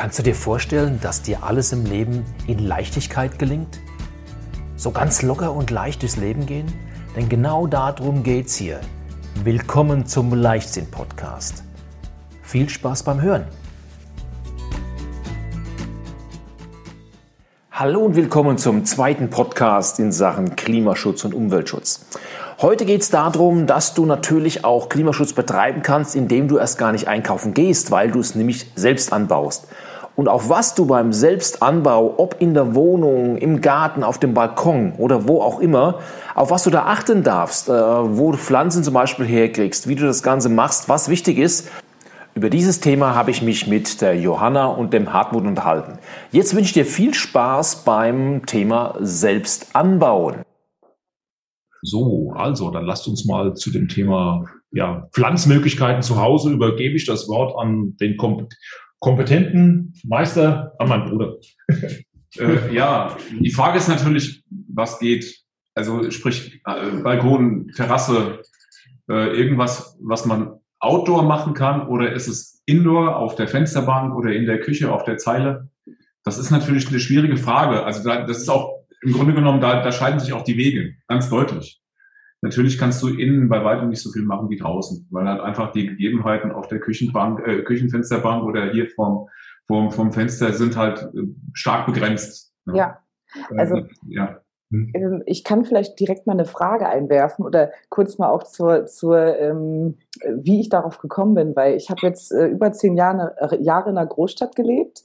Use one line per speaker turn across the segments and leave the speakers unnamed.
Kannst du dir vorstellen, dass dir alles im Leben in Leichtigkeit gelingt? So ganz locker und leicht durchs Leben gehen? Denn genau darum geht's hier. Willkommen zum Leichtsinn-Podcast. Viel Spaß beim Hören. Hallo und willkommen zum zweiten Podcast in Sachen Klimaschutz und Umweltschutz. Heute geht es darum, dass du natürlich auch Klimaschutz betreiben kannst, indem du erst gar nicht einkaufen gehst, weil du es nämlich selbst anbaust. Und auf was du beim Selbstanbau, ob in der Wohnung, im Garten, auf dem Balkon oder wo auch immer, auf was du da achten darfst, äh, wo du Pflanzen zum Beispiel herkriegst, wie du das Ganze machst, was wichtig ist, über dieses Thema habe ich mich mit der Johanna und dem Hartmut unterhalten. Jetzt wünsche ich dir viel Spaß beim Thema Selbstanbauen.
So, also dann lasst uns mal zu dem Thema ja, Pflanzmöglichkeiten zu Hause übergebe ich das Wort an den kompetenten Meister, an meinen Bruder.
äh, ja, die Frage ist natürlich, was geht? Also sprich äh, Balkon, Terrasse, äh, irgendwas, was man Outdoor machen kann oder ist es Indoor auf der Fensterbank oder in der Küche auf der Zeile? Das ist natürlich eine schwierige Frage. Also da, das ist auch im Grunde genommen, da, da scheiden sich auch die Wege, ganz deutlich. Natürlich kannst du innen bei weitem nicht so viel machen wie draußen, weil halt einfach die Gegebenheiten auf der Küchenbank, äh, Küchenfensterbank oder hier vom, vom, vom Fenster sind halt äh, stark begrenzt.
Ja, ja. also äh, ja. Hm. Ähm, ich kann vielleicht direkt mal eine Frage einwerfen oder kurz mal auch zur, zur ähm, wie ich darauf gekommen bin, weil ich habe jetzt äh, über zehn Jahre, äh, Jahre in einer Großstadt gelebt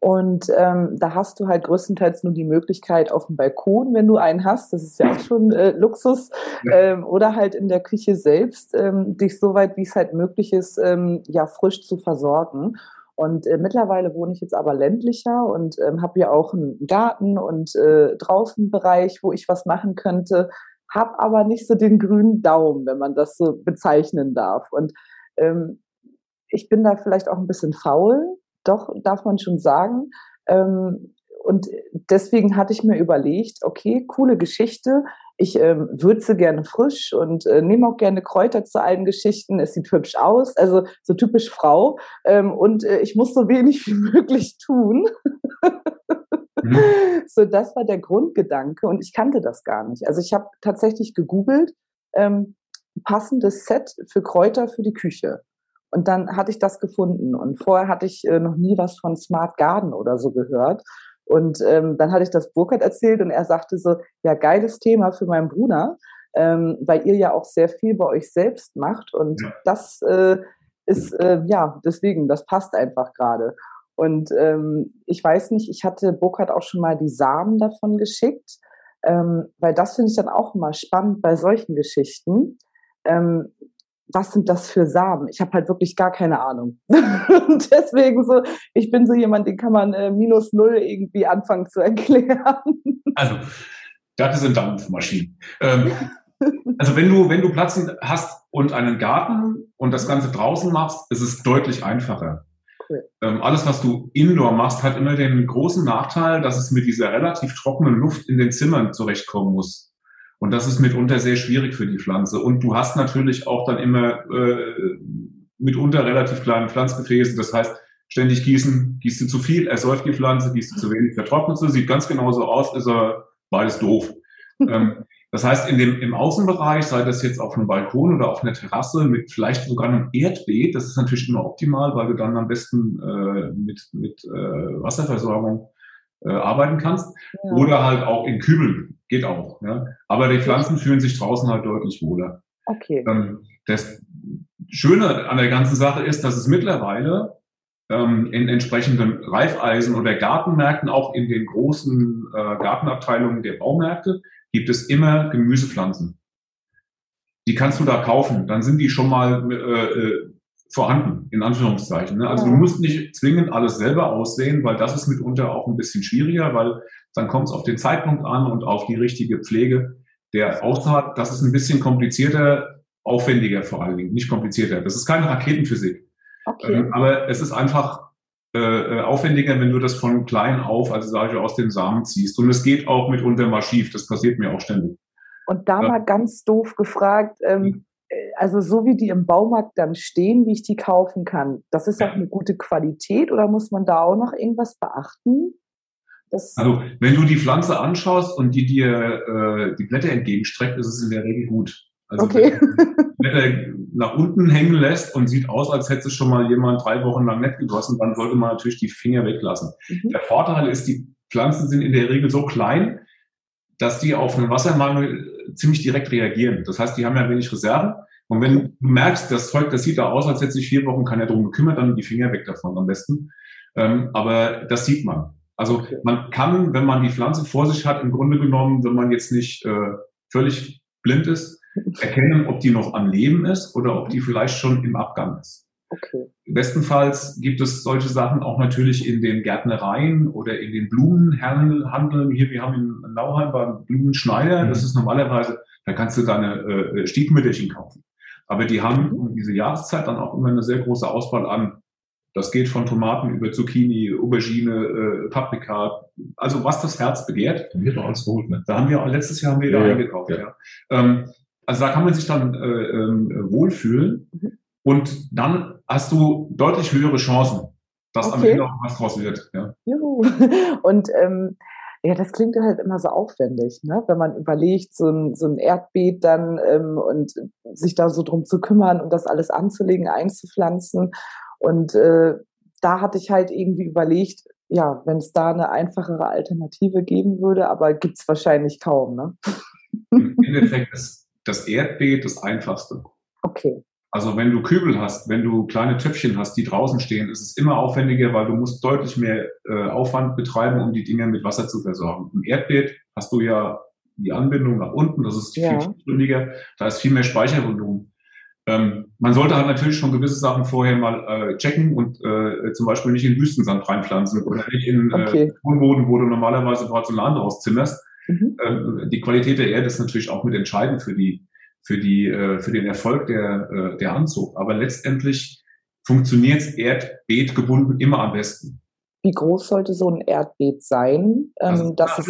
und ähm, da hast du halt größtenteils nur die Möglichkeit auf dem Balkon, wenn du einen hast, das ist ja auch schon äh, Luxus, ähm, oder halt in der Küche selbst, ähm, dich so weit, wie es halt möglich ist, ähm, ja frisch zu versorgen. Und äh, mittlerweile wohne ich jetzt aber ländlicher und ähm, habe ja auch einen Garten und äh, draußen Bereich, wo ich was machen könnte, habe aber nicht so den grünen Daumen, wenn man das so bezeichnen darf. Und ähm, ich bin da vielleicht auch ein bisschen faul, doch, darf man schon sagen. Ähm, und deswegen hatte ich mir überlegt, okay, coole Geschichte. Ich ähm, würze gerne frisch und äh, nehme auch gerne Kräuter zu allen Geschichten. Es sieht hübsch aus, also so typisch Frau. Ähm, und äh, ich muss so wenig wie möglich tun. mhm. So, das war der Grundgedanke und ich kannte das gar nicht. Also ich habe tatsächlich gegoogelt, ähm, passendes Set für Kräuter für die Küche. Und dann hatte ich das gefunden. Und vorher hatte ich äh, noch nie was von Smart Garden oder so gehört. Und ähm, dann hatte ich das Burkhard erzählt und er sagte so, ja, geiles Thema für meinen Bruder, ähm, weil ihr ja auch sehr viel bei euch selbst macht. Und ja. das äh, ist, äh, ja, deswegen, das passt einfach gerade. Und ähm, ich weiß nicht, ich hatte Burkhard auch schon mal die Samen davon geschickt, ähm, weil das finde ich dann auch immer spannend bei solchen Geschichten. Ähm, was sind das für Samen? Ich habe halt wirklich gar keine Ahnung. und deswegen so, ich bin so jemand, den kann man äh, minus null irgendwie anfangen zu erklären.
also, das sind Dampfmaschinen. Ähm, also wenn du, wenn du Platz hast und einen Garten und das Ganze draußen machst, ist es deutlich einfacher. Cool. Ähm, alles, was du indoor machst, hat immer den großen Nachteil, dass es mit dieser relativ trockenen Luft in den Zimmern zurechtkommen muss. Und das ist mitunter sehr schwierig für die Pflanze. Und du hast natürlich auch dann immer äh, mitunter relativ kleine Pflanzgefäße. Das heißt, ständig gießen, gießt du zu viel, ersäuft die Pflanze, gießt du zu wenig, vertrocknet sie, sieht ganz genauso aus, ist er beides doof. ähm, das heißt, in dem, im Außenbereich, sei das jetzt auf einem Balkon oder auf einer Terrasse mit vielleicht sogar einem Erdbeet, das ist natürlich immer optimal, weil du dann am besten äh, mit, mit äh, Wasserversorgung äh, arbeiten kannst. Ja. Oder halt auch in Kübeln, geht auch. Ja? Aber die Pflanzen fühlen sich draußen halt deutlich wohler.
Okay.
Ähm, das Schöne an der ganzen Sache ist, dass es mittlerweile ähm, in entsprechenden Reifeisen oder Gartenmärkten, auch in den großen äh, Gartenabteilungen der Baumärkte, gibt es immer Gemüsepflanzen. Die kannst du da kaufen. Dann sind die schon mal äh, äh vorhanden, in Anführungszeichen. Ne? Also ja. du musst nicht zwingend alles selber aussehen, weil das ist mitunter auch ein bisschen schwieriger, weil dann kommt es auf den Zeitpunkt an und auf die richtige Pflege der Aussaat. Das ist ein bisschen komplizierter, aufwendiger vor allen Dingen, nicht komplizierter. Das ist keine Raketenphysik. Okay. Ähm, aber es ist einfach äh, äh, aufwendiger, wenn du das von klein auf, also sage ich, aus den Samen ziehst. Und es geht auch mitunter mal schief. Das passiert mir auch ständig.
Und da mal ganz doof gefragt, ähm, also so wie die im Baumarkt dann stehen, wie ich die kaufen kann, das ist auch eine gute Qualität oder muss man da auch noch irgendwas beachten?
Das also wenn du die Pflanze anschaust und die dir äh, die Blätter entgegenstreckt, ist es in der Regel gut. Also
okay.
wenn er nach unten hängen lässt und sieht aus, als hätte es schon mal jemand drei Wochen lang nett gegossen, dann sollte man natürlich die Finger weglassen. Mhm. Der Vorteil ist, die Pflanzen sind in der Regel so klein, dass die auf einen Wassermangel ziemlich direkt reagieren. Das heißt, die haben ja wenig Reserven. Und wenn du merkst, das Zeug, das sieht da aus, als hätte sich vier Wochen keiner drum gekümmert, dann die Finger weg davon am besten. Ähm, aber das sieht man. Also man kann, wenn man die Pflanze vor sich hat, im Grunde genommen, wenn man jetzt nicht äh, völlig blind ist, erkennen, ob die noch am Leben ist oder ob die vielleicht schon im Abgang ist.
Okay.
Bestenfalls gibt es solche Sachen auch natürlich in den Gärtnereien oder in den Blumenhandeln. Hier, wir haben in Nauheim beim Blumenschneider, mhm. das ist normalerweise, da kannst du deine äh, Stiefmütterchen kaufen. Aber die haben mhm. um diese Jahreszeit dann auch immer eine sehr große Auswahl an. Das geht von Tomaten über Zucchini, Aubergine, äh, Paprika, also was das Herz begehrt. Da haben wir alles geholt, ne? Da haben wir letztes Jahr haben wir ja, da eingekauft, ja. ja. Ähm, also da kann man sich dann äh, äh, wohlfühlen. Mhm. Und dann hast du deutlich höhere Chancen, dass okay. am Ende auch was draus wird. Ja.
Juhu. Und ähm, ja, das klingt halt immer so aufwendig, ne? wenn man überlegt, so ein, so ein Erdbeet dann ähm, und sich da so drum zu kümmern und das alles anzulegen, einzupflanzen. Und äh, da hatte ich halt irgendwie überlegt, ja, wenn es da eine einfachere Alternative geben würde, aber gibt es wahrscheinlich kaum. Ne?
Im Endeffekt ist das Erdbeet das einfachste.
Okay.
Also wenn du Kübel hast, wenn du kleine Töpfchen hast, die draußen stehen, ist es immer aufwendiger, weil du musst deutlich mehr äh, Aufwand betreiben, um die Dinge mit Wasser zu versorgen. Im Erdbeet hast du ja die Anbindung nach unten, das ist ja. viel stündiger, da ist viel mehr Speichervolumen. Ähm, man sollte halt natürlich schon gewisse Sachen vorher mal äh, checken und äh, zum Beispiel nicht in Wüstensand reinpflanzen oder nicht in äh, okay. äh, Tonboden, wo du normalerweise Porzellan draus zimmerst. Mhm. Ähm, die Qualität der Erde ist natürlich auch mit entscheidend für die für, die, äh, für den Erfolg der, äh, der Anzug. Aber letztendlich funktioniert Erdbeet gebunden immer am besten.
Wie groß sollte so ein Erdbeet sein?
Ähm, also, dass es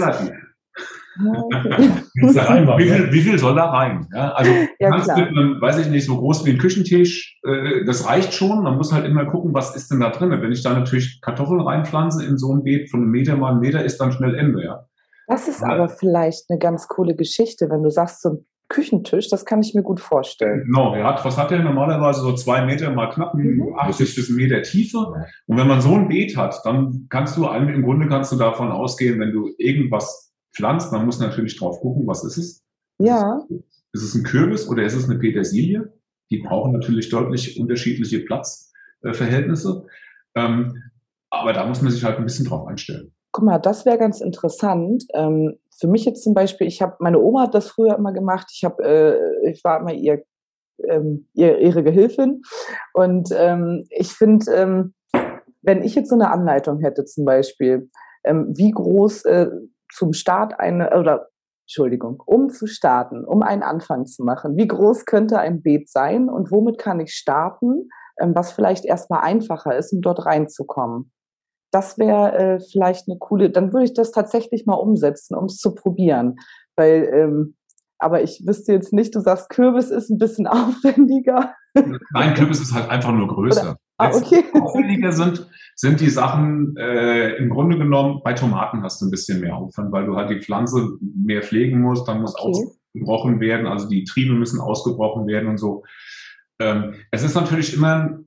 wie, viel, wie viel soll da rein? Ja, also ja, kannst mit einem, weiß ich nicht, so groß wie ein Küchentisch, äh, das reicht schon. Man muss halt immer gucken, was ist denn da drin. Wenn ich da natürlich Kartoffeln reinpflanze in so ein Beet von einem Meter mal einen Meter, ist dann schnell Ende, ja.
Das ist aber vielleicht eine ganz coole Geschichte, wenn du sagst, so ein Küchentisch, das kann ich mir gut vorstellen.
Genau, er hat, was hat er normalerweise? So zwei Meter mal knapp, mhm. 80 bis Meter Tiefe. Und wenn man so ein Beet hat, dann kannst du, im Grunde kannst du davon ausgehen, wenn du irgendwas pflanzt, man muss natürlich drauf gucken, was ist es?
Ja.
Ist es ein Kürbis oder ist es eine Petersilie? Die brauchen natürlich deutlich unterschiedliche Platzverhältnisse. Ähm, aber da muss man sich halt ein bisschen drauf einstellen.
Guck mal, das wäre ganz interessant. Ähm, für mich jetzt zum Beispiel, ich habe, meine Oma hat das früher immer gemacht. Ich habe, äh, ich war immer ihr, ähm, ihr, ihre Gehilfin. Und ähm, ich finde, ähm, wenn ich jetzt so eine Anleitung hätte zum Beispiel, ähm, wie groß äh, zum Start eine, oder Entschuldigung, um zu starten, um einen Anfang zu machen, wie groß könnte ein Beet sein und womit kann ich starten, ähm, was vielleicht erstmal einfacher ist, um dort reinzukommen das wäre äh, vielleicht eine coole, dann würde ich das tatsächlich mal umsetzen, um es zu probieren. Weil, ähm, aber ich wüsste jetzt nicht, du sagst, Kürbis ist ein bisschen aufwendiger.
Nein, Kürbis ist halt einfach nur größer. Oder,
ah, okay.
Aufwendiger sind, sind die Sachen, äh, im Grunde genommen, bei Tomaten hast du ein bisschen mehr Aufwand, weil du halt die Pflanze mehr pflegen musst, dann muss okay. ausgebrochen werden, also die Triebe müssen ausgebrochen werden und so. Ähm, es ist natürlich immer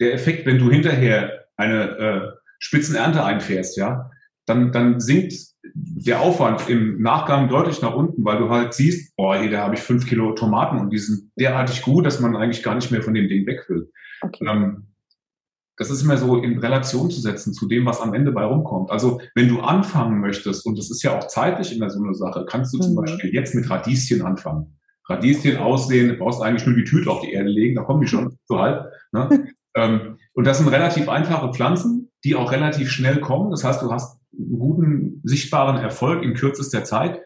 der Effekt, wenn du hinterher eine äh, Spitzenernte einfährst, ja, dann, dann sinkt der Aufwand im Nachgang deutlich nach unten, weil du halt siehst, boah, hier, da habe ich fünf Kilo Tomaten und die sind derartig gut, dass man eigentlich gar nicht mehr von dem Ding weg will. Okay. Ähm, das ist immer so in Relation zu setzen zu dem, was am Ende bei rumkommt. Also wenn du anfangen möchtest, und das ist ja auch zeitlich immer so eine Sache, kannst du mhm. zum Beispiel jetzt mit Radieschen anfangen. Radieschen aussehen, du brauchst eigentlich nur die Tüte auf die Erde legen, da kommen die schon so halb. Ne? ähm, und das sind relativ einfache Pflanzen, die auch relativ schnell kommen. Das heißt, du hast einen guten, sichtbaren Erfolg in kürzester Zeit.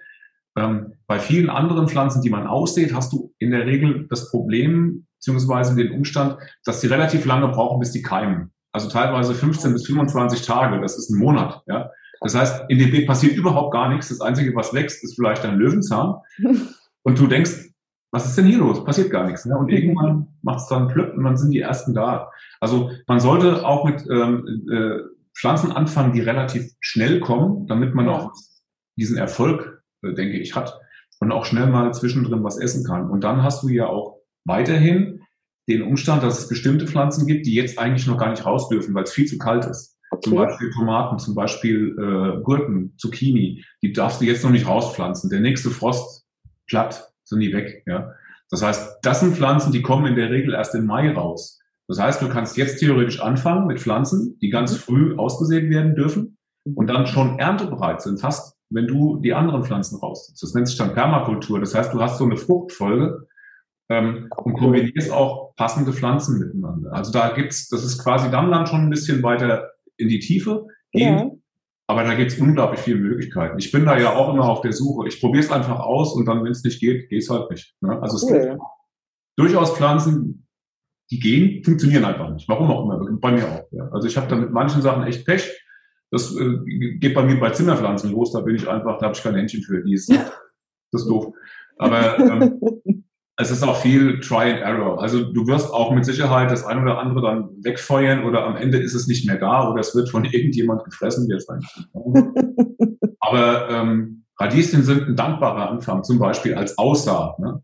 Ähm, bei vielen anderen Pflanzen, die man aussät, hast du in der Regel das Problem beziehungsweise den Umstand, dass die relativ lange brauchen, bis die keimen. Also teilweise 15 bis 25 Tage, das ist ein Monat. Ja? Das heißt, in dem Beet passiert überhaupt gar nichts. Das Einzige, was wächst, ist vielleicht ein Löwenzahn. Und du denkst, was ist denn hier los? Passiert gar nichts. Ne? Und irgendwann macht es dann plöpp und dann sind die ersten da. Also man sollte auch mit ähm, äh, Pflanzen anfangen, die relativ schnell kommen, damit man auch diesen Erfolg, äh, denke ich, hat und auch schnell mal zwischendrin was essen kann. Und dann hast du ja auch weiterhin den Umstand, dass es bestimmte Pflanzen gibt, die jetzt eigentlich noch gar nicht raus dürfen, weil es viel zu kalt ist. Okay. Zum Beispiel Tomaten, zum Beispiel äh, Gurken, Zucchini, die darfst du jetzt noch nicht rauspflanzen. Der nächste Frost platt, sind die weg. Ja. Das heißt, das sind Pflanzen, die kommen in der Regel erst im Mai raus. Das heißt, du kannst jetzt theoretisch anfangen mit Pflanzen, die ganz mhm. früh ausgesät werden dürfen und dann schon erntebereit sind, fast wenn du die anderen Pflanzen rausziehst. Das nennt sich dann Permakultur. Das heißt, du hast so eine Fruchtfolge ähm, und kombinierst auch passende Pflanzen miteinander. Also da gibt's, das ist quasi dann dann schon ein bisschen weiter in die Tiefe gehen. Aber da gibt's unglaublich viele Möglichkeiten. Ich bin da ja auch immer auf der Suche. Ich probiere es einfach aus und dann, wenn es nicht geht, geht's halt nicht. Ne? Also cool. es gibt durchaus Pflanzen, die gehen, funktionieren einfach nicht. Warum auch immer. Bei mir auch. Ja. Also ich habe da mit manchen Sachen echt Pech. Das äh, geht bei mir bei Zimmerpflanzen los. Da bin ich einfach, da habe ich kein Händchen für. Die ist, das ist doof. Aber ähm, es ist auch viel Try and Error. Also du wirst auch mit Sicherheit das ein oder andere dann wegfeuern oder am Ende ist es nicht mehr da oder es wird von irgendjemand gefressen, jetzt eigentlich. Aber ähm, Radieschen sind ein dankbarer Anfang, zum Beispiel als Aussaat. Ne?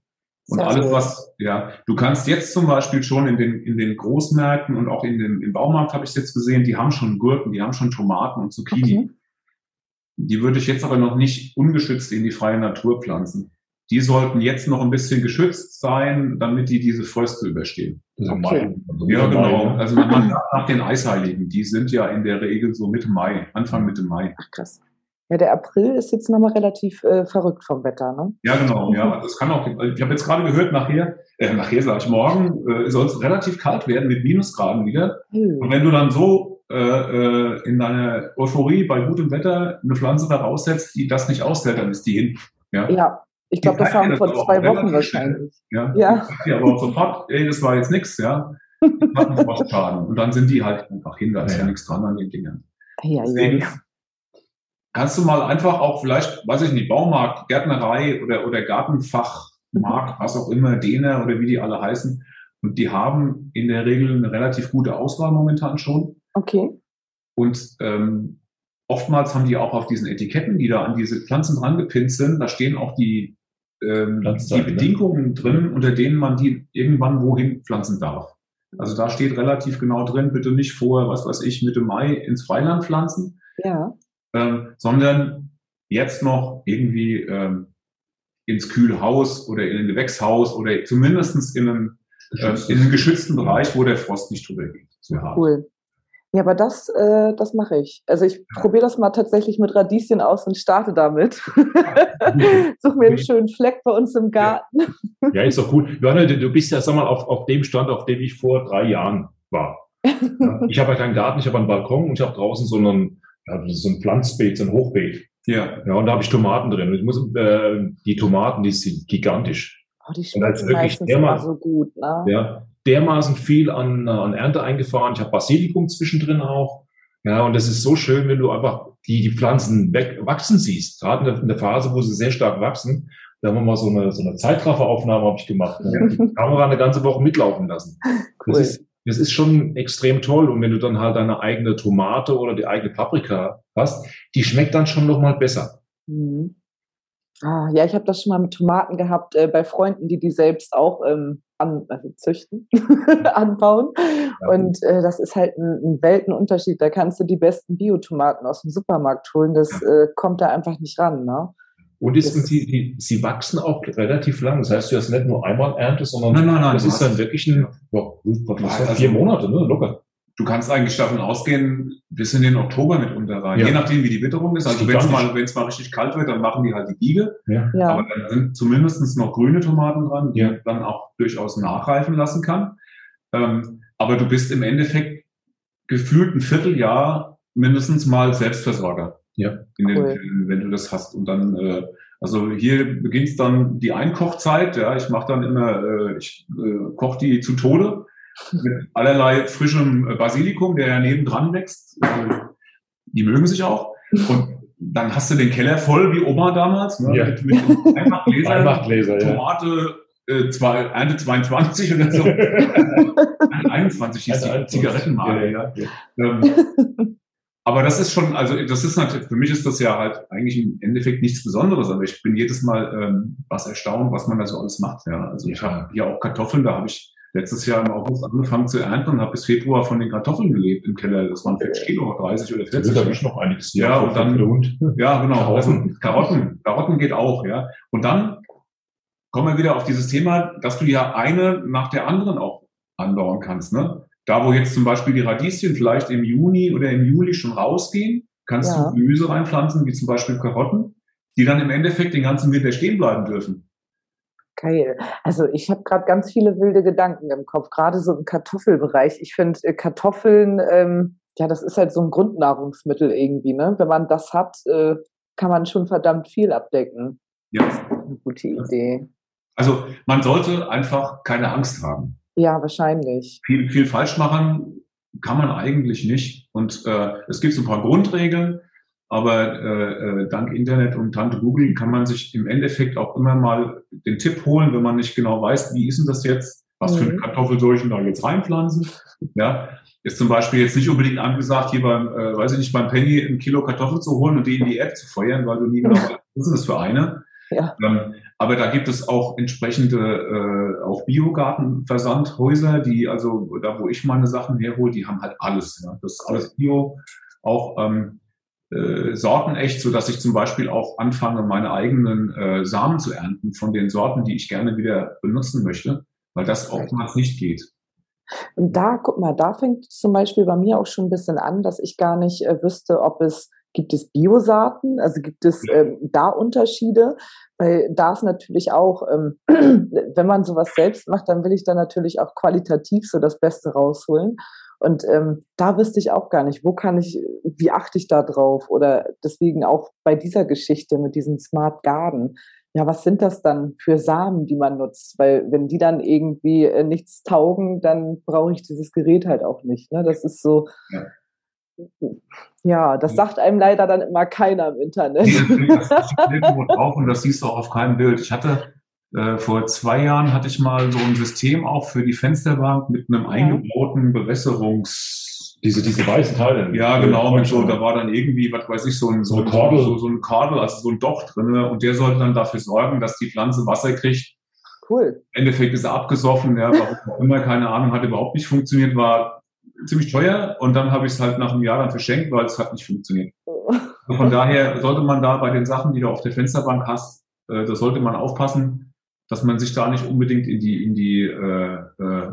Und Sehr alles, was, ja, du kannst jetzt zum Beispiel schon in den, in den Großmärkten und auch in den, im Baumarkt habe ich es jetzt gesehen, die haben schon Gurken, die haben schon Tomaten und Zucchini. Okay. Die würde ich jetzt aber noch nicht ungeschützt in die freie Natur pflanzen die sollten jetzt noch ein bisschen geschützt sein, damit die diese Fröste überstehen. Okay. Ja, genau. Also man nach den Eisheiligen, die sind ja in der Regel so Mitte Mai, Anfang Mitte Mai.
Ach krass. Ja, der April ist jetzt nochmal relativ äh, verrückt vom Wetter, ne?
Ja, genau. Ja, das kann auch. Ich habe jetzt gerade gehört, nachher, äh, nachher sage ich morgen, äh, soll es relativ kalt werden mit Minusgraden wieder. Hm. Und wenn du dann so äh, äh, in deiner Euphorie bei gutem Wetter eine Pflanze da raussetzt, die das nicht aushält, dann ist die hin.
Ja, ja ich glaube, das haben vor zwei Wochen wahrscheinlich.
Ja. ja. ja. Aber sofort, ey, das war jetzt nichts, ja. Schaden. Und dann sind die halt einfach hin, da ist ja, ja nichts dran an den Dingen. Ja, Deswegen ja. kannst du mal einfach auch vielleicht, weiß ich nicht, Baumarkt, Gärtnerei oder, oder Gartenfachmarkt, was auch immer, Däner oder wie die alle heißen. Und die haben in der Regel eine relativ gute Auswahl momentan schon.
Okay.
Und ähm, oftmals haben die auch auf diesen Etiketten, die da an diese Pflanzen dran gepinnt sind, da stehen auch die, ähm, die ne? Bedingungen ne? drin, unter denen man die irgendwann wohin pflanzen darf. Also da steht relativ genau drin, bitte nicht vor, was weiß ich, Mitte Mai ins Freiland pflanzen,
ja.
ähm, sondern jetzt noch irgendwie ähm, ins Kühlhaus oder in ein Gewächshaus oder zumindest in einem, äh, in einem geschützten Bereich, wo der Frost nicht drüber geht.
So cool. Ja, aber das, äh, das mache ich. Also ich ja. probiere das mal tatsächlich mit Radieschen aus und starte damit. Such mir einen schönen Fleck bei uns im Garten.
Ja, ja ist doch gut. Johanna, du bist ja, sag mal, auf, auf dem Stand, auf dem ich vor drei Jahren war. Ja, ich habe ja keinen Garten, ich habe einen Balkon und ich habe draußen so ein, ja, so ein Pflanzbeet, so ein Hochbeet.
Ja.
Ja, und da habe ich Tomaten drin. Und ich muss, äh, die Tomaten, die sind gigantisch.
Oh, die schmecken meistens immer so gut, ne?
Ja, dermaßen viel an, an Ernte eingefahren. Ich habe Basilikum zwischendrin auch. Ja, und das ist so schön, wenn du einfach die, die Pflanzen weg, wachsen siehst. Gerade in der Phase, wo sie sehr stark wachsen. Da haben wir mal so eine, so eine Zeitrafferaufnahme habe ich gemacht. Ja. Die Kamera eine ganze Woche mitlaufen lassen. Cool. Das ist, das ist schon extrem toll. Und wenn du dann halt deine eigene Tomate oder die eigene Paprika hast, die schmeckt dann schon nochmal besser. Mhm.
Ah, ja, ich habe das schon mal mit Tomaten gehabt äh, bei Freunden, die die selbst auch ähm, an, also züchten, anbauen. Ja. Und äh, das ist halt ein, ein, Weltenunterschied. Da kannst du die besten Biotomaten aus dem Supermarkt holen. Das ja. äh, kommt da einfach nicht ran. Ne?
Und ist, die, die, sie wachsen auch relativ lang. Das heißt, du hast nicht nur einmal Ernte, sondern
nein, nein, nein,
das ist dann wirklich ein, ja, also, vier Monate, ne, locker
du kannst eigentlich davon ausgehen, bis in den Oktober mitunter rein. Ja. Je nachdem, wie die Witterung ist. Also wenn es mal, wenn es mal richtig kalt wird, dann machen die halt die Biege.
Ja.
ja. Aber dann sind zumindest noch grüne Tomaten dran, die ja. dann auch durchaus nachreifen lassen kann. Ähm, aber du bist im Endeffekt gefühlt ein Vierteljahr mindestens mal Selbstversorger.
Ja.
In den, cool. wenn du das hast. Und dann, äh, also hier beginnt dann die Einkochzeit. Ja, ich mache dann immer, äh, ich äh, koche die zu Tode mit allerlei frischem äh, Basilikum, der ja nebendran wächst. Äh, die mögen sich auch. Und dann hast du den Keller voll wie Oma damals, ne?
Ja.
mit, mit
Einmachgläser
Tomate, äh, zwei, Ernte 22 oder so. 21 hieß die Zigarettenmarke, ja. ja. Ähm, aber das ist schon, also das ist natürlich, für mich ist das ja halt eigentlich im Endeffekt nichts Besonderes, aber ich bin jedes Mal ähm, was erstaunt, was man da so alles macht. Ja. Also ich habe hier auch Kartoffeln, da habe ich letztes Jahr im August angefangen zu ernten und habe bis Februar von den Kartoffeln gelebt im Keller. Das waren 40 Kilo, 30 oder 40.
Da habe ich noch einiges.
Ja, und dann, ja, genau. Karotten. Also Karotten, Karotten geht auch, ja. Und dann kommen wir wieder auf dieses Thema, dass du ja eine nach der anderen auch anbauen kannst, ne? Da, wo jetzt zum Beispiel die Radieschen vielleicht im Juni oder im Juli schon rausgehen, kannst ja. du Gemüse reinpflanzen, wie zum Beispiel Karotten, die dann im Endeffekt den ganzen Winter stehen bleiben dürfen.
Geil. Also ich habe gerade ganz viele wilde Gedanken im Kopf, gerade so im Kartoffelbereich. Ich finde äh, Kartoffeln, ähm, ja, das ist halt so ein Grundnahrungsmittel irgendwie. Ne? Wenn man das hat, äh, kann man schon verdammt viel abdecken.
Ja. Das ist eine gute Idee. Also man sollte einfach keine Angst haben.
Ja, wahrscheinlich.
Viel, viel falsch machen kann man eigentlich nicht. Und äh, es gibt so ein paar Grundregeln, aber äh, äh, dank Internet und Tante Google kann man sich im Endeffekt auch immer mal den Tipp holen, wenn man nicht genau weiß, wie ist denn das jetzt, was mhm. für eine Kartoffel soll ich denn da jetzt reinpflanzen. Ja, ist zum Beispiel jetzt nicht unbedingt angesagt, hier beim, äh, weiß ich nicht, beim Penny ein Kilo Kartoffel zu holen und die in die App zu feuern, weil du nie genau weißt, was ist das für eine. Ja. Ähm, aber da gibt es auch entsprechende äh, auch Biogartenversandhäuser, die also da, wo ich meine Sachen herhole, die haben halt alles. Ja. Das ist alles Bio, auch ähm, äh, sortenecht, so dass ich zum Beispiel auch anfange, meine eigenen äh, Samen zu ernten von den Sorten, die ich gerne wieder benutzen möchte, weil das oftmals nicht geht.
Und da, guck mal, da fängt zum Beispiel bei mir auch schon ein bisschen an, dass ich gar nicht äh, wüsste, ob es Gibt es Biosaaten? Also gibt es ähm, da Unterschiede? Weil da ist natürlich auch, ähm, wenn man sowas selbst macht, dann will ich da natürlich auch qualitativ so das Beste rausholen. Und ähm, da wüsste ich auch gar nicht, wo kann ich, wie achte ich da drauf? Oder deswegen auch bei dieser Geschichte mit diesem Smart Garden. Ja, was sind das dann für Samen, die man nutzt? Weil wenn die dann irgendwie äh, nichts taugen, dann brauche ich dieses Gerät halt auch nicht. Ne? Das ist so, ja. Ja, das sagt einem leider dann immer keiner im Internet.
Das steht drauf und das siehst du auch auf keinem Bild. Ich hatte äh, vor zwei Jahren hatte ich mal so ein System auch für die Fensterbank mit einem eingebauten Bewässerungs
diese, diese weißen Teile.
Ja, genau, mit so, da war dann irgendwie, was weiß ich, so ein, so, ein Kordel. So, so ein Kordel, also so ein Doch drin, und der sollte dann dafür sorgen, dass die Pflanze Wasser kriegt.
Cool.
Im Endeffekt ist er abgesoffen, ja, warum auch immer, keine Ahnung, hat überhaupt nicht funktioniert, war ziemlich teuer und dann habe ich es halt nach einem Jahr dann verschenkt, weil es hat nicht funktioniert. Also von daher sollte man da bei den Sachen, die du auf der Fensterbank hast, äh, da sollte man aufpassen, dass man sich da nicht unbedingt in die in die äh, äh,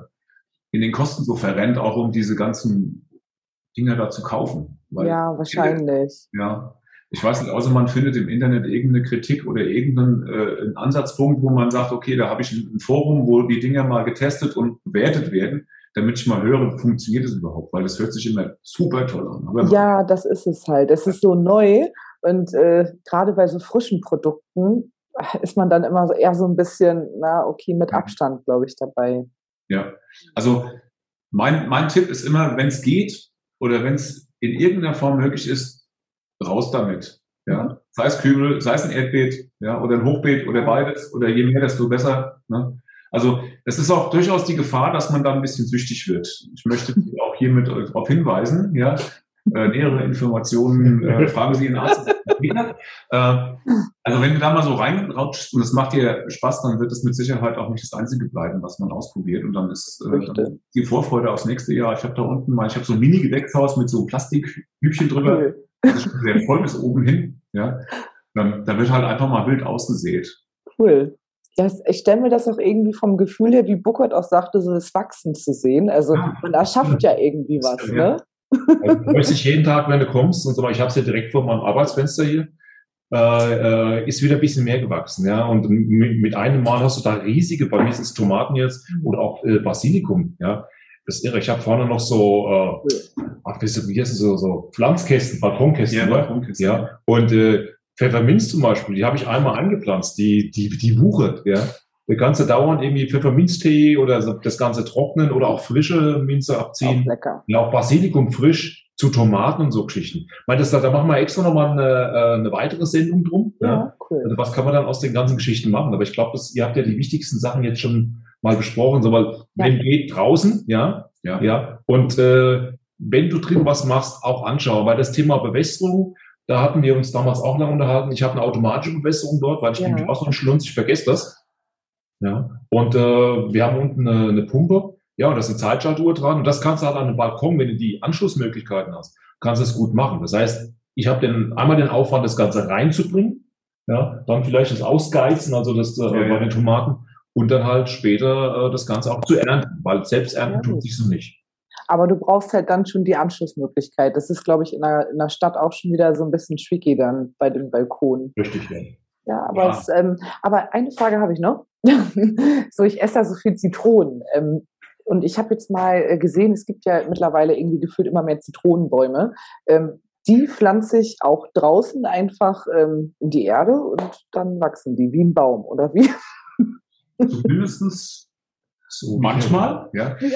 in den Kosten so verrennt, auch um diese ganzen Dinger da zu kaufen.
Weil ja, wahrscheinlich.
Ja. Ich weiß nicht, außer man findet im Internet irgendeine Kritik oder irgendeinen äh, Ansatzpunkt, wo man sagt, okay, da habe ich ein, ein Forum, wo die Dinger mal getestet und bewertet werden damit ich mal höre, funktioniert es überhaupt, weil das hört sich immer super toll an.
Aber ja, das ist es halt. Es ist so neu und äh, gerade bei so frischen Produkten ist man dann immer so eher so ein bisschen, na okay, mit Abstand, glaube ich, dabei.
Ja, also mein, mein Tipp ist immer, wenn es geht oder wenn es in irgendeiner Form möglich ist, raus damit. Ja, sei es Kübel, sei es ein Erdbeet, ja, oder ein Hochbeet oder beides, oder je mehr, desto besser. Ne? Also es ist auch durchaus die Gefahr, dass man da ein bisschen süchtig wird. Ich möchte auch hiermit darauf hinweisen, ja, äh, nähere Informationen äh, fragen Sie Ihren Arzt. äh, also wenn du da mal so reinrautschst und es macht dir Spaß, dann wird es mit Sicherheit auch nicht das Einzige bleiben, was man ausprobiert. Und dann ist äh, dann die Vorfreude aufs nächste Jahr. Ich habe da unten mal, ich habe so ein Mini-Gewächshaus mit so Plastikhübchen drüber. Cool. Das ist schon sehr voll bis oben hin. Ja. Ähm, da wird halt einfach mal wild ausgesät.
Cool das, ich stelle mir das auch irgendwie vom Gefühl her, wie Buckert auch sagte, so das Wachsen zu sehen. Also man erschafft ja irgendwie was, ja. ne?
Also, du möchtest jeden Tag, wenn du kommst, und so, ich habe es ja direkt vor meinem Arbeitsfenster hier, äh, äh, ist wieder ein bisschen mehr gewachsen, ja. Und mit, mit einem Mal hast du da riesige, bei mir sind es Tomaten jetzt mhm. oder auch äh, Basilikum, ja. Das ist irre. Ich habe vorne noch so, äh, ach, wie heißt so, so Pflanzkästen, Balkonkästen, ja? Balkonkästen. ja. Und äh, Pfefferminz zum Beispiel, die habe ich einmal angepflanzt, die, die, die wuchert, ja. Der ganze dauernd irgendwie Pfefferminztee oder das ganze trocknen oder auch frische Minze abziehen. Auch lecker. Ja, auch Basilikum frisch zu Tomaten und so Geschichten. Ich meine, das, da machen wir extra nochmal eine, äh, eine weitere Sendung drum. Ja, ja. cool. Also was kann man dann aus den ganzen Geschichten machen? Aber ich glaube, ihr habt ja die wichtigsten Sachen jetzt schon mal besprochen, so weil ja. wenn geht draußen, ja, ja, ja. Und äh, wenn du drin was machst, auch anschauen, weil das Thema Bewässerung, da hatten wir uns damals auch lange unterhalten. Ich habe eine automatische Bewässerung dort, weil ich ja. bin auch so ein Schlunz, ich vergesse das. Ja. Und äh, wir haben unten eine, eine Pumpe, ja, und da ist eine Zeitschaltuhr dran und das kannst du halt an den Balkon, wenn du die Anschlussmöglichkeiten hast, kannst du es gut machen. Das heißt, ich habe den, einmal den Aufwand, das Ganze reinzubringen, ja, dann vielleicht das Ausgeizen, also das äh, ja, bei den Tomaten und dann halt später äh, das Ganze auch zu ernten, weil selbst ernten ja, tut sich so nicht.
Aber du brauchst halt dann schon die Anschlussmöglichkeit. Das ist, glaube ich, in der, in der Stadt auch schon wieder so ein bisschen tricky dann bei den Balkonen.
Richtig, ja.
Ja, aber, ja. Es, ähm, aber eine Frage habe ich noch. so, ich esse da so viel Zitronen. Ähm, und ich habe jetzt mal äh, gesehen, es gibt ja mittlerweile irgendwie gefühlt immer mehr Zitronenbäume. Ähm, die pflanze ich auch draußen einfach ähm, in die Erde und dann wachsen die wie ein Baum, oder wie?
Zumindest so manchmal, ja. Ich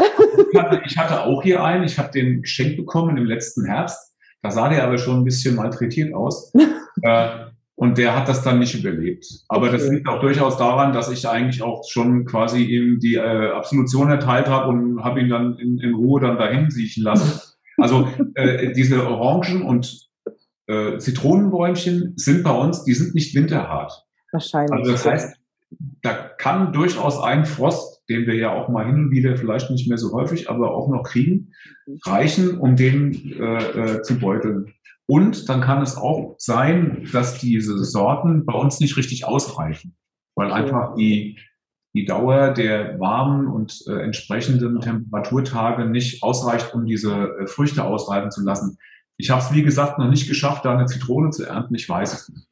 hatte, ich hatte auch hier einen, ich habe den geschenkt bekommen im letzten Herbst. Da sah der aber schon ein bisschen malträtiert aus. äh, und der hat das dann nicht überlebt. Aber okay. das liegt auch durchaus daran, dass ich eigentlich auch schon quasi ihm die äh, Absolution erteilt habe und habe ihn dann in, in, Ruhe dann dahin siechen lassen. Also äh, diese Orangen und äh, Zitronenbäumchen sind bei uns, die sind nicht winterhart.
Wahrscheinlich.
Also das heißt, da kann durchaus ein Frost, den wir ja auch mal hin und wieder vielleicht nicht mehr so häufig, aber auch noch kriegen, reichen, um den äh, äh, zu beuteln. Und dann kann es auch sein, dass diese Sorten bei uns nicht richtig ausreichen, weil einfach die, die Dauer der warmen und äh, entsprechenden Temperaturtage nicht ausreicht, um diese äh, Früchte ausreifen zu lassen. Ich habe es, wie gesagt, noch nicht geschafft, da eine Zitrone zu ernten. Ich weiß es nicht.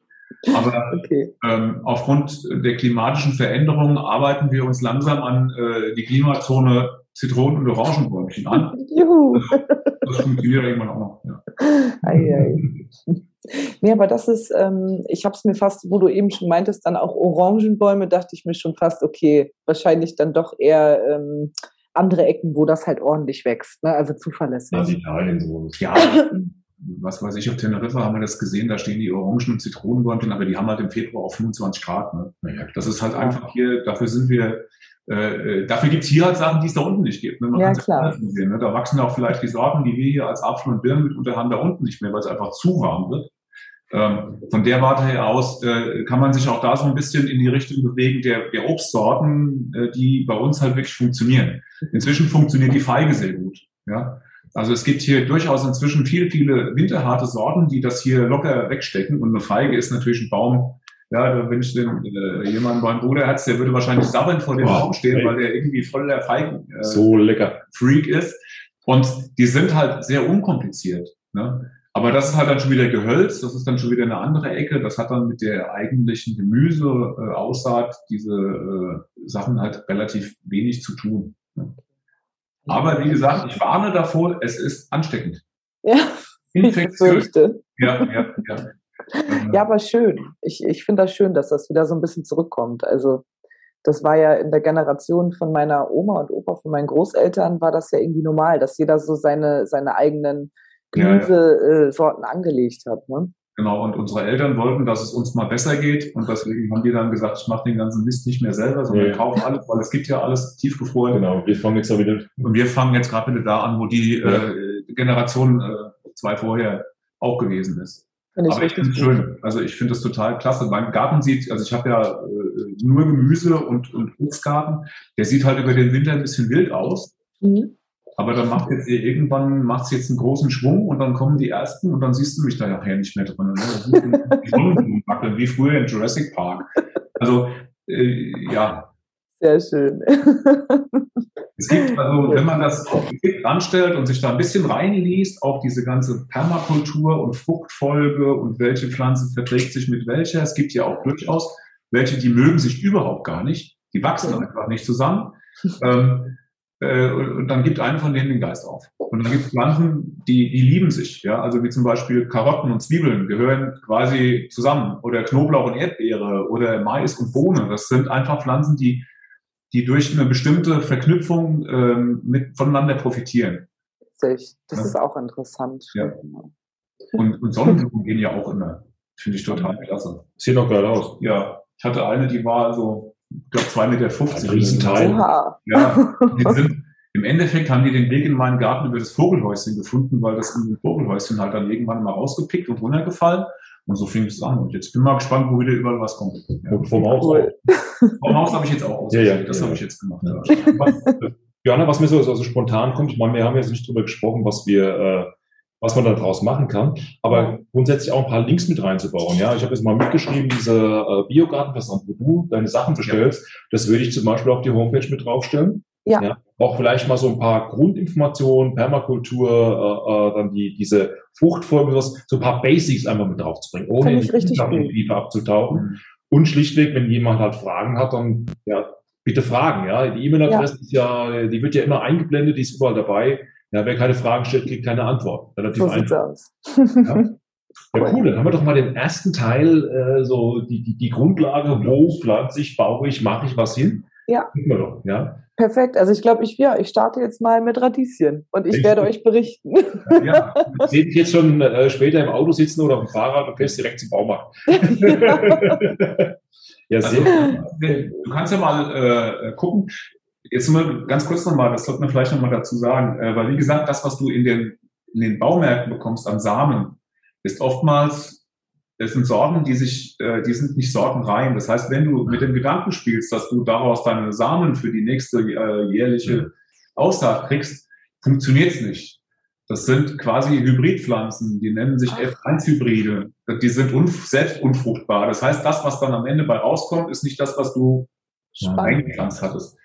Aber okay. ähm, aufgrund der klimatischen Veränderungen arbeiten wir uns langsam an äh, die Klimazone Zitronen- und Orangenbäumchen an. Juhu. Also, das funktioniert irgendwann auch noch. Ja. Ei,
ei. Nee, aber das ist, ähm, ich habe es mir fast, wo du eben schon meintest, dann auch Orangenbäume, dachte ich mir schon fast, okay, wahrscheinlich dann doch eher ähm, andere Ecken, wo das halt ordentlich wächst, ne? also zuverlässig.
Ja, Italien so. Ja, was weiß ich, auf Teneriffa haben wir das gesehen, da stehen die Orangen- und Zitronenbäumchen, aber die haben halt im Februar auf 25 Grad. Ne? Das ist halt einfach hier, dafür sind wir, äh, äh dafür gibt's hier halt Sachen, die es da unten nicht gibt. Ne? Man
ja, klar.
Sehen, ne? Da wachsen auch vielleicht die Sorten, die wir hier als Apfel und Birnen mitunter haben, da unten nicht mehr, weil es einfach zu warm wird. Ähm, von der Warte her aus äh, kann man sich auch da so ein bisschen in die Richtung bewegen der, der Obstsorten, äh, die bei uns halt wirklich funktionieren. Inzwischen funktioniert die Feige sehr gut. Ja? Also es gibt hier durchaus inzwischen viele, viele winterharte Sorten, die das hier locker wegstecken. Und eine Feige ist natürlich ein Baum. Ja, wenn ich den, äh, jemanden beim Bruder hat, der würde wahrscheinlich sabbeln vor dem Baum stehen, weil der irgendwie voll der Feigen
äh, so lecker
Freak ist. Und die sind halt sehr unkompliziert. Ne? Aber das ist halt dann schon wieder Gehölz, das ist dann schon wieder eine andere Ecke. Das hat dann mit der eigentlichen Gemüseaussaat, äh, diese äh, Sachen halt relativ wenig zu tun. Ne? Aber wie gesagt, ich warne davor, es ist ansteckend.
Ja, infektiös.
Ja, ja,
ja. Ja, aber schön. Ich, ich finde das schön, dass das wieder so ein bisschen zurückkommt. Also das war ja in der Generation von meiner Oma und Opa, von meinen Großeltern, war das ja irgendwie normal, dass jeder so seine, seine eigenen Gemüsesorten ja, ja. angelegt hat. Ne?
Genau, und unsere Eltern wollten, dass es uns mal besser geht. Und deswegen haben die dann gesagt, ich mache den ganzen Mist nicht mehr selber, sondern nee. kaufe alles, weil es gibt ja alles tiefgefroren.
Genau, wir fangen jetzt auch wieder.
Und wir fangen jetzt gerade wieder da an, wo die ja. äh, Generation äh, zwei vorher auch gewesen ist. Find ich Aber ich finde es schön. Also ich finde es total klasse. Mein Garten sieht, also ich habe ja äh, nur Gemüse und, und Obstgarten. Der sieht halt über den Winter ein bisschen wild aus. Mhm. Aber dann macht jetzt irgendwann macht es jetzt einen großen Schwung und dann kommen die ersten und dann siehst du mich da nachher nicht mehr drin. Ne? wackeln, wie früher in Jurassic Park. Also äh, ja.
Sehr schön.
Es gibt also, wenn man das anstellt und sich da ein bisschen reinliest, auch diese ganze Permakultur und Fruchtfolge und welche Pflanze verträgt sich mit welcher. Es gibt ja auch durchaus welche, die mögen sich überhaupt gar nicht. Die wachsen einfach nicht zusammen. Ähm, äh, und dann gibt einer von denen den Geist auf. Und dann gibt es Pflanzen, die, die lieben sich, ja, also wie zum Beispiel Karotten und Zwiebeln gehören quasi zusammen oder Knoblauch und Erdbeere oder Mais und Bohnen. Das sind einfach Pflanzen, die, die durch eine bestimmte Verknüpfung ähm, mit voneinander profitieren.
Das ja. ist auch interessant.
Ja. Und, und Sonnenblumen gehen ja auch immer. Finde ich total klasse.
Sieht noch geil aus.
Ja, ich hatte eine, die war so, ich glaube, 2,50 Meter.
Ein Riesenteil.
Ja, sind, im Endeffekt haben die den Weg in meinen Garten über das Vogelhäuschen gefunden, weil das Vogelhäuschen halt dann irgendwann mal rausgepickt und runtergefallen. Und so fing es an. Und jetzt bin ich mal gespannt, wo wieder überall was kommt. Ja.
Vom Haus.
Cool.
Vom Haus habe ich jetzt auch
Ja, ja,
ausgestellt. das
ja.
habe ich jetzt gemacht.
Ja.
Ja.
Was- Johanna, was mir so also spontan kommt, ich meine, wir haben jetzt nicht drüber gesprochen, was wir, äh, was man da draus machen kann, aber grundsätzlich auch ein paar Links mit reinzubauen. Ja, ich habe jetzt mal mitgeschrieben, diese äh, Biogartenversand, wo du deine Sachen bestellst, das würde ich zum Beispiel auf die Homepage mit draufstellen.
Ja.
Auch vielleicht mal so ein paar Grundinformationen, Permakultur, äh, äh, dann die, diese Fruchtfolgen, sowas, so ein paar Basics einfach mit draufzubringen, ohne
Finde ich richtig
in die. Tiefe abzutauchen. Und schlichtweg, wenn jemand halt Fragen hat, dann ja, bitte fragen. Ja, die E-Mail-Adresse ist ja, die wird ja immer eingeblendet, die ist überall dabei. Ja, wer keine Fragen stellt, kriegt keine Antwort. Relativ
So
einfach.
aus.
Ja. Ja, cool. Dann haben wir doch mal den ersten Teil, äh, so die, die, die Grundlage, wo pflanze ich, baue ich, mache ich was hin.
Ja.
Gucken wir doch, ja.
Perfekt. Also ich glaube, ich, ja, ich starte jetzt mal mit Radieschen und ich
Echt?
werde euch berichten.
Ja.
Sehe ich jetzt schon äh, später im Auto sitzen oder auf dem Fahrrad und fährst direkt zum Baumarkt. ja, sehr
Also, du kannst ja mal äh, gucken. Jetzt mal ganz kurz nochmal, das sollte man vielleicht nochmal dazu sagen, äh, weil wie gesagt, das, was du in den, in den Baumärkten bekommst an Samen, ist oftmals, das sind Sorten, die sich, äh, die sind nicht sortenrein. Das heißt, wenn du mit dem Gedanken spielst, dass du daraus deine Samen für die nächste äh, jährliche Aussaat kriegst, funktioniert's nicht. Das sind quasi Hybridpflanzen, die nennen sich
Ach.
F1-Hybride. Die sind unf selbst unfruchtbar. Das heißt, das, was dann am Ende bei rauskommt, ist nicht das, was du
Spannend.
eingepflanzt hattest.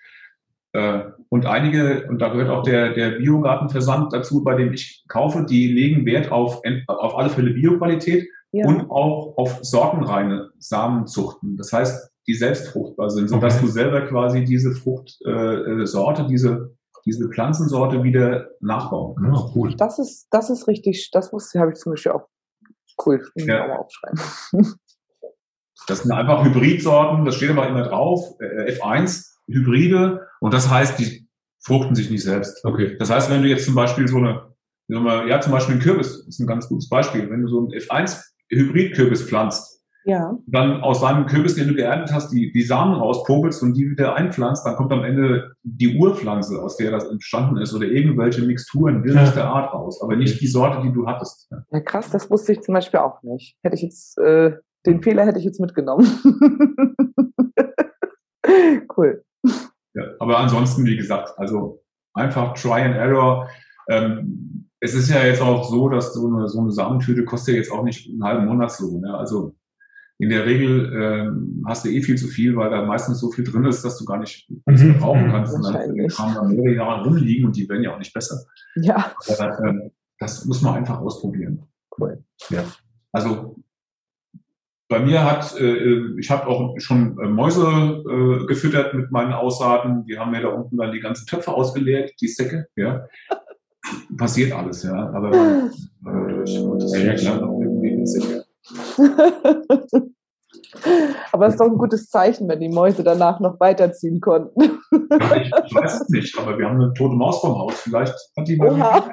Äh, Und einige, und da gehört auch der, der Biogartenversand dazu, bei dem ich kaufe, die legen Wert auf, auf alle Fälle Bioqualität
Ja.
und auch auf sortenreine Samenzuchten. Das heißt, die selbst fruchtbar sind, sodass
Okay.
du selber quasi diese Fruchtsorte, äh, Sorte, diese, diese Pflanzensorte wieder nachbauen
ja,
kannst.
cool.
Das ist, das ist richtig, das wusste, habe ich zum Beispiel auch cool.
Ja.
auch mal aufschreiben.
Das sind einfach Hybridsorten, das steht aber immer drauf, äh, F1, Hybride, und das heißt, die fruchten sich nicht selbst.
Okay.
Das heißt, wenn du jetzt zum Beispiel so eine, ja, zum Beispiel ein Kürbis, ist ein ganz gutes Beispiel. Wenn du so einen F1 Hybrid-Kürbis pflanzt,
Ja.
dann aus deinem Kürbis, den du geerntet hast, die, die Samen rauspopelst und die wieder einpflanzt, dann kommt am Ende die Urpflanze, aus der das entstanden ist, oder irgendwelche Mixturen wildester Art raus, aber nicht die Sorte, die du hattest. Ja.
ja, krass, das wusste ich zum Beispiel auch nicht. Hätte ich jetzt, äh, den Fehler hätte ich jetzt mitgenommen. cool.
Ja, aber ansonsten, wie gesagt, also einfach Try and Error. Ähm, es ist ja jetzt auch so, dass so eine, so eine Samentüte kostet ja jetzt auch nicht einen halben Monatslohn. Ja? Also in der Regel ähm, hast du eh viel zu viel, weil da meistens so viel drin ist, dass du gar nicht alles
Mhm.
verbrauchen kannst. Und dann kann man mehrere Jahre rumliegen und die werden ja auch nicht besser.
Ja,
Aber, ähm, das muss man einfach ausprobieren.
cool.
Also bei mir hat, äh, ich habe auch schon äh, Mäuse äh, gefüttert mit meinen Aussaaten. Die haben mir da unten dann die ganzen Töpfe ausgeleert, die Säcke, ja. Passiert alles, ja. Aber äh, ich wollte das
Ja, klar.
schon irgendwie witzig, ja.
Aber es ist doch ein gutes Zeichen, wenn die Mäuse danach noch weiterziehen konnten.
Ja, ich, ich weiß es nicht, aber wir haben eine tote Maus vom Haus. Vielleicht hat die mal.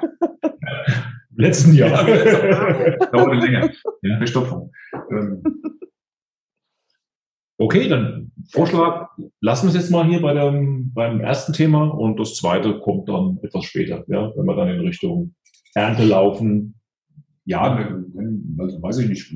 Im letzten Jahr.
dauert länger. Ja, Verstopfung. Ähm,
Okay, dann Vorschlag, lassen wir es jetzt mal hier bei dem, beim ersten Thema und das zweite kommt dann etwas später, ja, wenn wir dann in Richtung Ernte laufen.
Ja, also weiß ich nicht.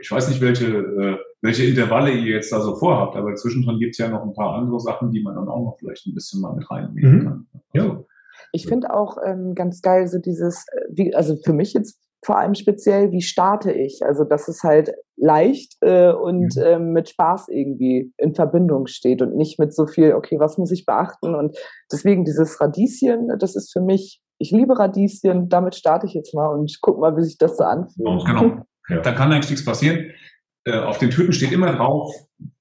Ich weiß nicht, welche, äh, welche Intervalle ihr jetzt da so vorhabt, aber zwischendrin gibt's ja noch ein paar andere Sachen, die man dann auch noch vielleicht ein bisschen mal mit reinnehmen
Mhm.
kann. Also,
Ich finde auch ähm, ganz geil so dieses, äh, wie, also für mich jetzt vor allem speziell, wie starte ich? Also dass es halt leicht äh, und
Mhm.
ähm, mit Spaß irgendwie in Verbindung steht und nicht mit so viel, okay, was muss ich beachten? Und deswegen dieses Radieschen, das ist für mich, ich liebe Radieschen, damit starte ich jetzt mal und guck mal, wie sich das so anfühlt.
Genau.
Ja.
Da kann eigentlich nichts passieren. Äh, auf den Tüten steht immer drauf,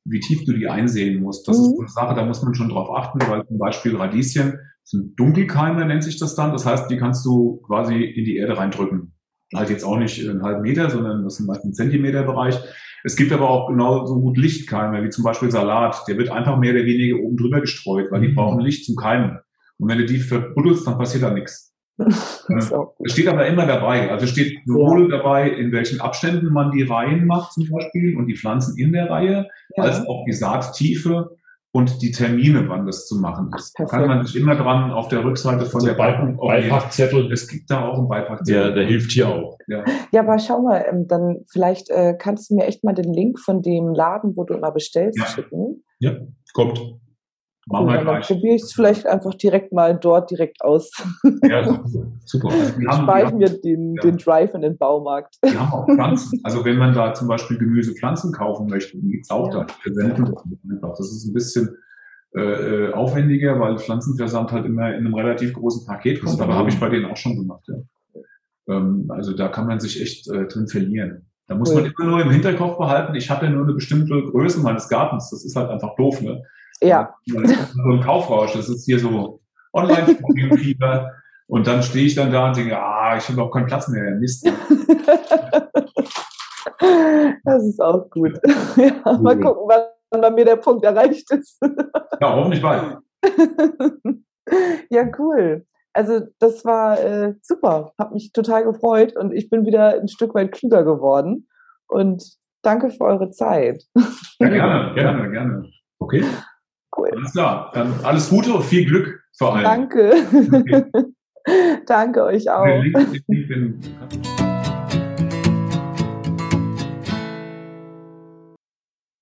wie tief du die einsehen musst. Das
Mhm.
ist eine Sache, da muss man schon drauf achten, weil zum Beispiel Radieschen sind Dunkelkeime, nennt sich das dann. Das heißt, die kannst du quasi in die Erde reindrücken. Halt jetzt auch nicht einen halben Meter, sondern das ist meist ein Zentimeterbereich. Es gibt aber auch genauso gut Lichtkeime, wie zum Beispiel Salat. Der wird einfach mehr oder weniger oben drüber gestreut, weil die
Mhm.
brauchen Licht zum Keimen. Und wenn du die verbuddelst, dann passiert da nichts. Es steht aber immer dabei. Also steht sowohl ja. dabei, in welchen Abständen man die Reihen macht zum Beispiel und die Pflanzen in der Reihe, ja. als auch die Saattiefe und die Termine, wann das zu machen ist. Da kann man sich immer dran auf der Rückseite von also der Balkon
Beipackzettel.
Es gibt da auch einen Beipackzettel.
Ja, der hilft hier auch.
Ja, ja aber schau mal, ähm, dann vielleicht äh, kannst du mir echt mal den Link von dem Laden, wo du immer bestellst,
ja.
schicken.
Ja, kommt.
Machen wir Dann probiere ich es vielleicht einfach direkt mal dort direkt aus.
Ja, super. Also
wir haben, mir den, ja. den Drive in den Baumarkt.
Wir haben auch Pflanzen. Also wenn man da zum Beispiel Gemüsepflanzen kaufen möchte, die gibt es auch ja. da. Das ist ein bisschen äh, äh, aufwendiger, weil Pflanzenversand halt immer in einem relativ großen Paket kostet. Aber habe ich bei denen auch schon gemacht. Ja. Ähm, also da kann man sich echt äh, drin verlieren. Da muss cool. man immer nur im Hinterkopf behalten, ich habe ja nur eine bestimmte Größe meines Gartens. Das ist halt einfach doof, ne?
Ja.
So ein Kaufrausch, das ist hier so Online-Fieber. und dann stehe ich dann da und denke, ah, ich habe auch keinen Platz mehr. Mist.
Das ist auch gut. Ja, mal gucken, wann bei mir der Punkt erreicht ist.
Ja, hoffentlich bald.
Ja, cool. Also das war äh, super, habe mich total gefreut und ich bin wieder ein Stück weit klüger geworden. Und danke für eure Zeit.
Ja, gerne, gerne, gerne. Okay. Cool. Alles klar. Dann alles Gute und viel Glück vor allem.
Danke. Okay. Danke euch auch.